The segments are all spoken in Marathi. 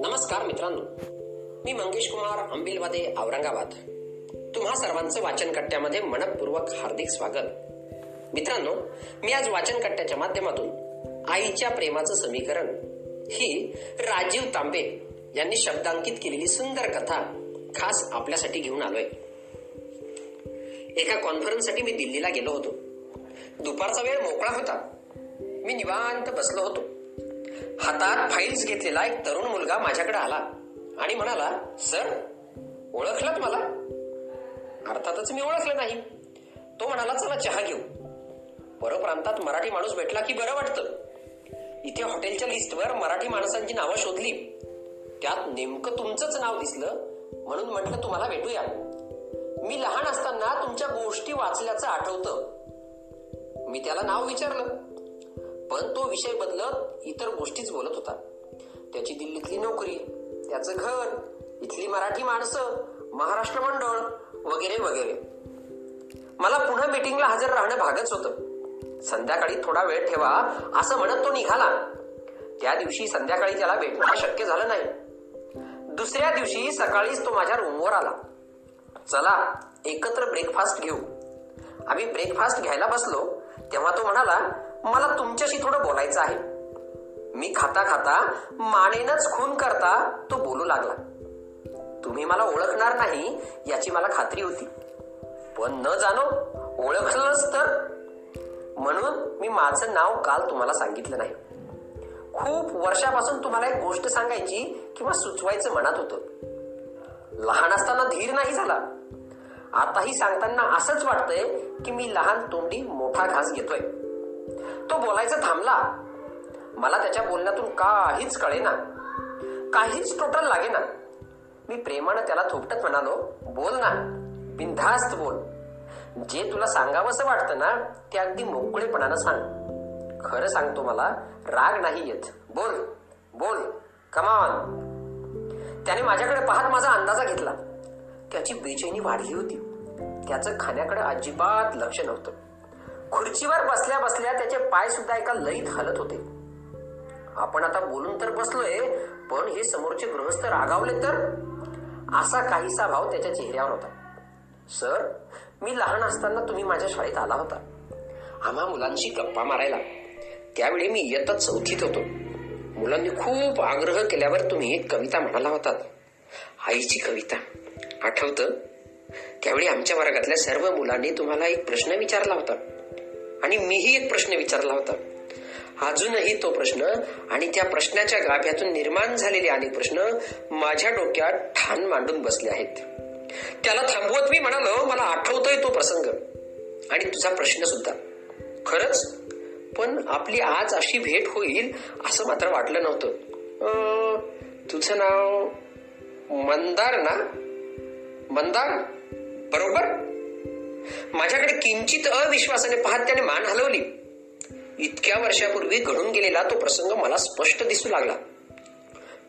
नमस्कार मित्रांनो मी मंगेश कुमार अंबिलवादे औरंगाबाद. तुम्हा सर्वांचं वाचन कट्ट्यामध्ये मनपूर्वक हार्दिक स्वागत. मित्रांनो मी आज वाचन कट्ट्याच्या माध्यमातून आईच्या प्रेमाचं समीकरण ही राजीव तांबे यांनी शब्दांकित केलेली सुंदर कथा खास आपल्यासाठी घेऊन आलोय. एका कॉन्फरन्ससाठी मी दिल्लीला गेलो होतो. दुपारचा वेळ मोकळा होता. मी निवांत बसलो होतो. हातात फाईल्स घेतलेला एक तरुण मुलगा माझ्याकडे आला आणि म्हणाला सर ओळखलात मला? अर्थातच मी ओळखलं नाही. तो म्हणाला चला चहा घेऊ. परप्रांतात मराठी माणूस भेटला की बरं वाटतं. इथे हॉटेलच्या लिस्टवर मराठी माणसांची नावं शोधली. त्यात नेमकं तुमचंच नाव दिसलं म्हणून म्हटलं तुम्हाला भेटूया. मी लहान असताना तुमच्या गोष्टी वाचल्याचं आठवतं. मी त्याला नाव विचारलं. पण तो विषय बदलत इतर गोष्टीच बोलत होता. त्याची दिल्लीतली नोकरी त्याचं घर इथली मराठी माणसं महाराष्ट्र मंडळ वगैरे वगैरे. मला पुन्हा मीटिंगला हजर राहणं भागच होतं. संध्याकाळी थोडा वेळ ठेवा असं म्हणत तो निघाला. त्या दिवशी संध्याकाळी त्याला भेटणं शक्य झालं नाही. दुसऱ्या दिवशी सकाळीच तो माझ्या रूमवर आला. चला एकत्र ब्रेकफास्ट घेऊ. आम्ही ब्रेकफास्ट घ्यायला बसलो तेव्हा तो म्हणाला मला तुमच्याशी थोडं बोलायचं आहे. मी खाता खाता मानेनच खून करता तो बोलू लागला. तुम्ही मला ओळखणार नाही याची मला खात्री होती. पण न जाणो ओळखलंच तर. म्हणून मी माझं नाव काल तुम्हाला सांगितलं नाही. खूप वर्षापासून तुम्हाला एक गोष्ट सांगायची किंवा सुचवायचं मनात होतं. लहान असताना धीर नाही झाला. आताही सांगताना असंच वाटतंय की मी लहान तोंडी मोठा घास घेतोय. तो बोलायचा थांबला. मला त्याच्या बोलण्यातून काहीच कळेना. काहीच टोटल लागेना. मी प्रेमानं त्याला थोपटत म्हणालो बोल ना बिनधास्त बोल. जे तुला सांगावंसं वाटतं ना ते अगदी मोकळेपणानं सांग. खरं सांगतो मला राग नाही येत. बोल बोल कमान त्याने माझ्याकडे पाहत माझा अंदाजा घेतला. त्याची बेचैनी वाढली होती. त्याचं खाण्याकडे अजिबात लक्ष नव्हतं. खुर्चीवर बसल्या बसल्या त्याचे पाय सुद्धा एका लईत हलत होते. आपण आता बोलून तर बसलोय पण हे समोरचे गृहस्थ रागावले तर? असा काहीसा भाव त्याच्या चेहऱ्यावर होता. सर मी लहान असताना तुम्ही माझ्या शाळेत आला होता. आम्हा मुलांशी गप्पा मारायला. त्यावेळी मी इयत्ता चौथीत होतो. मुलांनी खूप आग्रह केल्यावर तुम्ही एक कविता म्हणाला होतात आईची कविता. आठवतं? त्यावेळी आमच्या वर्गातल्या सर्व मुलांनी तुम्हाला एक प्रश्न विचारला होता. आणि मीही एक प्रश्न विचारला होता. अजूनही तो प्रश्न आणि त्या प्रश्नाच्या गाभ्यातून निर्माण झालेले अनेक प्रश्न माझ्या डोक्यात ठाण मांडून बसले आहेत. त्याला थांबवत मी म्हणालो मला आठवतोय तो प्रसंग. आणि तुझा प्रश्न सुद्धा. खरंच? पण आपली आज अशी भेट होईल असं मात्र वाटलं नव्हतं. तुझं नाव मंदार ना? मंदार? बरोबर? माझ्याकडे किंचित अविश्वासाने पाहत त्याने मान हलवली. इतक्या वर्षापूर्वी घडून गेलेला तो प्रसंग मला स्पष्ट दिसू लागला.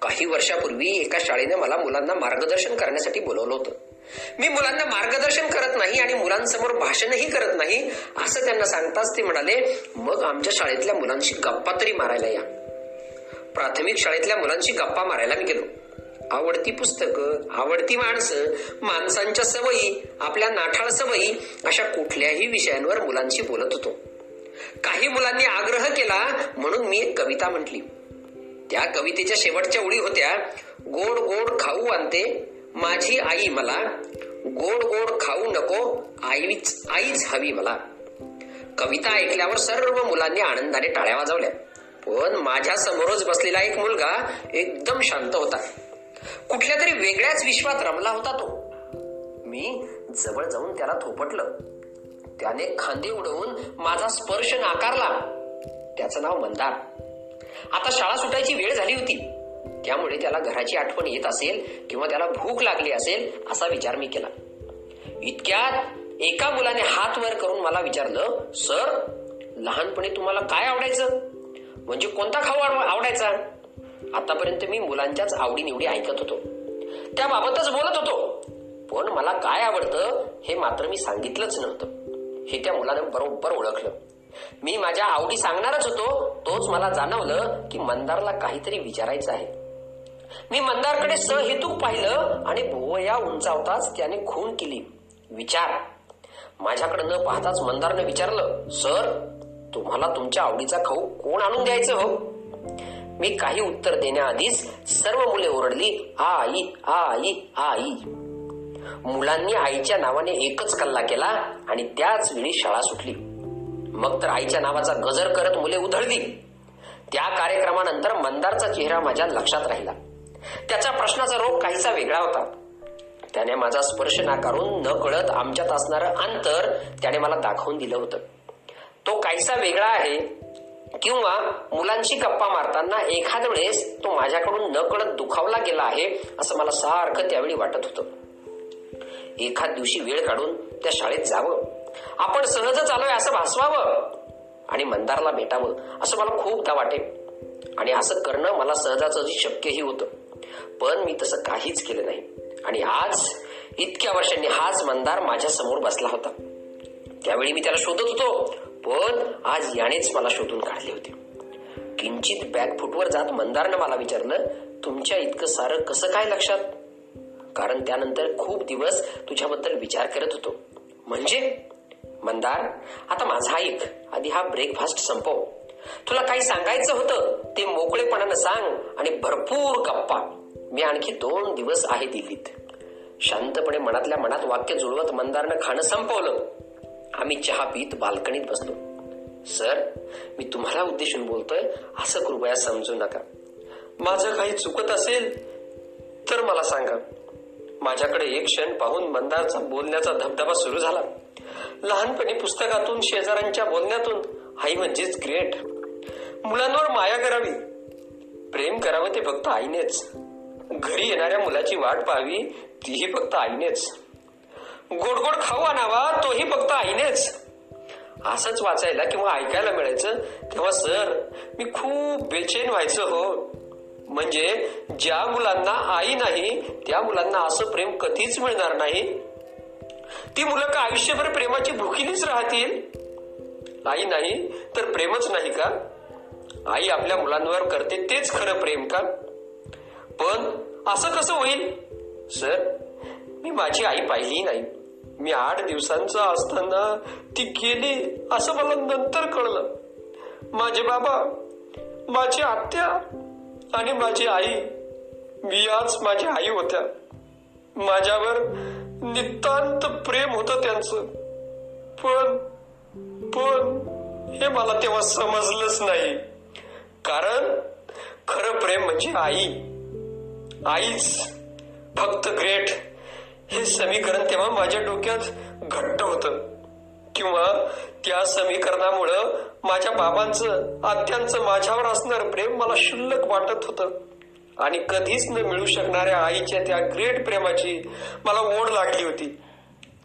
काही वर्षापूर्वी एका शाळेने मला मुलांना मार्गदर्शन करण्यासाठी बोलवलं होतं. मी मुलांना मार्गदर्शन करत नाही आणि मुलांसमोर भाषणही करत नाही असं त्यांना सांगताच ते म्हणाले मग आमच्या शाळेतल्या मुलांशी गप्पा तरी मारायला या. प्राथमिक शाळेतल्या मुलांशी गप्पा मारायला मी गेलो. आवडती पुस्तकं आवडती माणसं माणसांच्या सवयी आपल्या नाठाळ सवयी अशा कुठल्याही विषयांवर मुलांशी बोलत होतो. काही मुलांनी आग्रह केला म्हणून मी एक कविता म्हटली. त्या कवितेच्या शेवटच्या ओळी होत्या गोड गोड खाऊ आणते माझी आई मला. गोड गोड खाऊ नको आईच आईच हवी मला. कविता ऐकल्यावर सर्व मुलांनी आनंदाने टाळ्या वाजवल्या. पण माझ्या समोरच बसलेला एक मुलगा एकदम शांत होता. कुठल्या तरी वेगळ्याच विश्वात रमला होता तो. मी जवळ जाऊन त्याला थोपटलं. त्याने खांदे उडवून माझा स्पर्श नाकारला. त्याचं नाव मंदार. आता शाळा सुटायची वेळ झाली होती. त्यामुळे त्याला घराची आठवण येत असेल किंवा त्याला भूक लागली असेल असा विचार मी केला. इतक्यात एका मुलाने हात वर करून मला विचारलं सर लहानपणी तुम्हाला काय आवडायचं? म्हणजे कोणता खाऊ आवडायचा? आतापर्यंत मी मुलांच्याच आवडीनिवडी ऐकत होतो. त्याबाबतच बोलत होतो. पण मला काय आवडतं हे मात्र मी सांगितलंच नव्हतं. हे त्या मुलानं बरोबर ओळखलं. मी माझ्या आवडी सांगणारच होतो. तोच मला जाणवलं की मंदारला काहीतरी विचारायचं आहे. मी मंदारकडे सहेतूक पाहिलं आणि भुवया उंचावताच त्याने खून केली. विचार. माझ्याकडे न पाहताच मंदारनं विचारलं सर तुम्हाला तुमच्या आवडीचा खाऊ कोण आणून द्यायचं हो? मी काही उत्तर देण्याआधीच सर्व मुले ओरडली आई आई आई. मुलांनी आईच्या नावाने एकच कल्ला केला आणि त्याच वेळी शाळा सुटली. मग तर आईच्या नावाचा गजर करत मुले उधळली. त्या कार्यक्रमानंतर मंदारचा चेहरा माझ्या लक्षात राहिला. त्याच्या प्रश्नाचा रोग काहीसा वेगळा होता. त्याने माझा स्पर्श नाकारून न कळत आमच्यात असणारं अंतर त्याने मला दाखवून दिलं होतं. तो काहीसा वेगळा आहे किंवा मुलांशी गप्पा मारताना एखाद्या वेळेस तो माझ्याकडून न कळत दुखावला गेला आहे असं मला सारखं त्यावेळी वाटत होतं. एखाद दिवशी वेळ काढून त्या शाळेत जावं. आपण सहजच आलोय असं भासवावं आणि मंदारला भेटावं असं मला खूपदा वाटे. आणि असं करणं मला सहजासहजी शक्यही होतं. पण मी तसं काहीच केलं नाही. आणि आज इतक्या वर्षांनी हाच मंदार माझ्यासमोर बसला होता. त्यावेळी मी त्याला शोधत होतो पण आज यानेच मला शोधून काढले होते. किंचित बॅक फुटवर जात मंदारनं मला विचारलं तुमच्या इतकं सारं कसं काय लक्षात? कारण त्यानंतर खूप दिवस तुझ्याबद्दल विचार करत होतो. म्हणजे? मंदार आता माझा ऐक. आधी हा ब्रेकफास्ट संपव. तुला काही सांगायचं होतं ते मोकळेपणानं सांग आणि भरपूर गप्पा. मी आणखी दोन दिवस आहे दिल्लीत. शांतपणे मनातल्या मनात वाक्य जुळवत मंदारनं खाणं संपवलं. आम्ही चहा पीत बाल्कनीत बसलो. सर मी तुम्हाला उद्देशून बोलतोय असं कृपया समजू नका. माझं काही चुकत असेल तर मला सांगा. माझ्याकडे एक क्षण पाहून मंदारचा बोलण्याचा धबधबा सुरू झाला. लहानपणी पुस्तकातून शेजाऱ्यांच्या बोलण्यातून आई म्हणजेच ग्रेट. मुलांवर माया करावी. प्रेम करावं ते फक्त आईनेच. घरी येणाऱ्या मुलाची वाट पाहावी तीही फक्त आईनेच. गोड गोड खाऊ आणावा तोही फक्त आईनेच. असंच वाचायला किंवा ऐकायला मिळायचं तेव्हा सर मी खूप बेचैन व्हायचं हो. म्हणजे ज्या मुलांना आई नाही त्या मुलांना असं प्रेम कधीच मिळणार नाही. ती मुलं का आयुष्यभर प्रेमाची भुकीलीच राहतील? आई नाही तर प्रेमच नाही का? आई आपल्या मुलांवर करते तेच खरं प्रेम का? पण असं कसं होईल? सर मी माझी आई पाहिली नाही. मी आठ दिवसांचा असताना ती गेली असं मला नंतर कळलं. माझे बाबा माझी आत्या आणि माझी आई मी आज माझी आई होत्या. माझ्यावर नितांत प्रेम होतं त्यांचं. पण पण हे मला तेव्हा समजलंच नाही. कारण खरं प्रेम म्हणजे आई. आईच फक्त ग्रेट. हे समीकरण तेव्हा माझ्या डोक्यात घट्ट होतं. किंवा त्या समीकरणामुळं माझ्या बाबांचं आत्यांचं माझ्यावर असणार प्रेम मला शुल्लक वाटत होतं. आणि कधीच न मिळू शकणाऱ्या आईच्या त्या ग्रेट प्रेमाची मला ओढ लागली होती.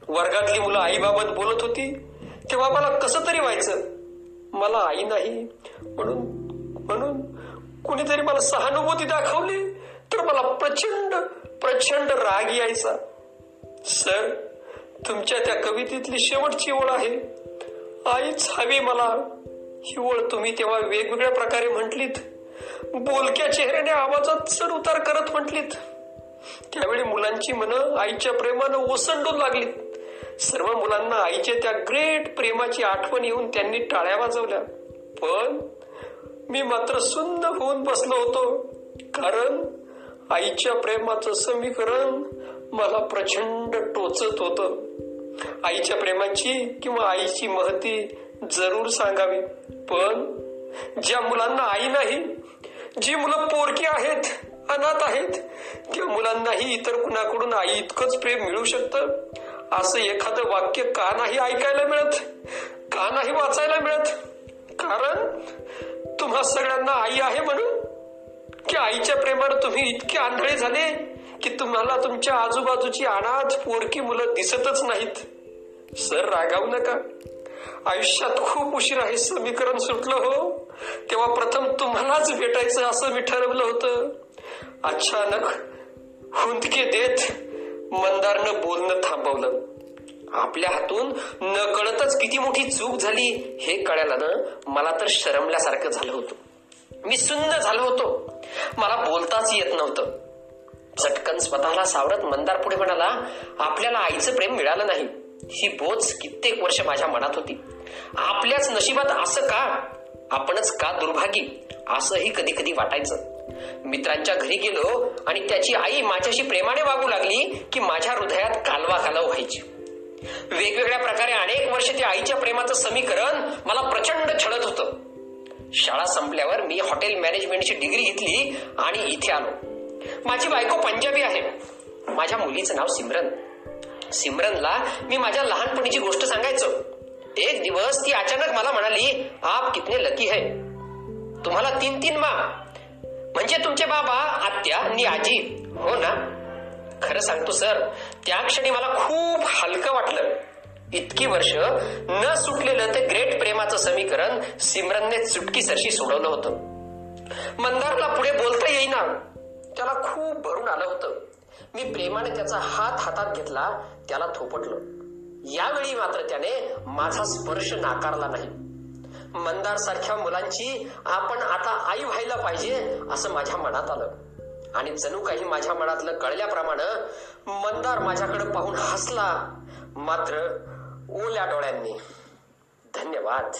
वर्गातली मुलं आईबाबत बोलत होती. तेव्हा मला कसं तरी व्हायचं? मला आई नाही. म्हणून म्हणून कुणीतरी मला सहानुभूती दाखवली तर मला प्रचंड प्रचंड राग यायचा. सर तुमच्या त्या कवितेतली शेवटची ओळ आहे. आईच हवी मला. ही ओळ तुम्ही तेव्हा वेगवेगळ्या प्रकारे म्हटलीत. बोलक्या चेहऱ्याने आवाजात चढ उतार करत म्हटलीत. त्यावेळी मुलांची मन आईच्या प्रेमानं ओसंडून लागलीत. सर्व मुलांना आईच्या त्या ग्रेट प्रेमाची आठवण येऊन त्यांनी टाळ्या वाजवल्या. पण मी मात्र सुंदर होऊन बसलो होतो. कारण आईच्या प्रेमाचं समीकरण मला प्रचंड टोचत होत. आईच्या प्रेमाची किंवा आईची महती जरूर सांगावी पण ज्या मुलांना आई नाही जी मुलं पोरकी आहेत अनाथ आहेत त्या मुलांनाही इतर कुणाकडून आई इतकंच प्रेम मिळू शकतं? असं एखादं वाक्य का नाही ऐकायला मिळत? का नाही वाचायला मिळत? कारण तुम्हा सगळ्यांना आई आहे म्हणून. की आईच्या प्रेमानं तुम्ही इतके आंधळे झाले की तुम्हाला तुमच्या आजूबाजूची अनाथ पोरकी मुलं दिसतच नाहीत. सर रागावू नका. आयुष्यात खूप उशीर आहे. समीकरण सुटलं हो. तेव्हा प्रथम तुम्हालाच भेटायचं असं मी ठरवलं होतं. अचानक हुंदके देत मंदारनं बोलणं थांबवलं. आपल्या हातून नकळतच किती मोठी चूक झाली हे कळायला ना? मला तर शरमल्यासारखं झालं होतं. मी सुन्न झालो होतो. मला बोलताच येत नव्हतं. चटकन स्वतःला सावरत मंदार पुढे म्हणाला आपल्याला आईचं प्रेम मिळालं नाही. ही बोच कित्येक वर्ष माझ्या मनात होती. आपल्याच नशिबात असं का? आपणच का दुर्भागी? असंही कधी कधी वाटायचं. मित्रांच्या घरी गेलो आणि त्याची आई माझ्याशी प्रेमाने वागू लागली की माझ्या हृदयात कालवा कालव व्हायची. वेगवेगळ्या प्रकारे अनेक वर्ष त्या आईच्या प्रेमाचं समीकरण मला प्रचंड छळत होतं. शाळा संपल्यावर मी हॉटेल मॅनेजमेंटची डिग्री घेतली आणि इथे आलो. माझी बायको पंजाबी आहे. माझ्या मुलीचं नाव सिमरन. सिमरनला मी माझ्या लहानपणीची गोष्ट सांगायचो. एक दिवस ती अचानक मला म्हणाली आप कितने लकी है. तुम्हाला तीन तीन मा. म्हणजे तुमचे बाबा आत्या आणि आजी. हो ना? खरं सांगतो सर त्या क्षणी मला खूप हलकं वाटलं. इतकी वर्ष न सुटलेलं ते ग्रेट प्रेमाचं समीकरण सिमरनने चुटकी सरशी सोडवलं होतं. मंदारला पुढे बोलता येईना. त्याला खूप भरून आलं होतं. मी प्रेमाने त्याचा हात हातात घेतला त्याला थोपटलं. यावेळी मात्र त्याने माझा स्पर्श नाकारला नाही. मंदार सारख्या मुलांची आपण आता आई व्हायला पाहिजे असं माझ्या मनात आलं. आणि जणू काही माझ्या मनातलं कळल्याप्रमाणे मंदार माझ्याकडे पाहून हसला. मात्र ओल्या डोळ्यांनी. धन्यवाद.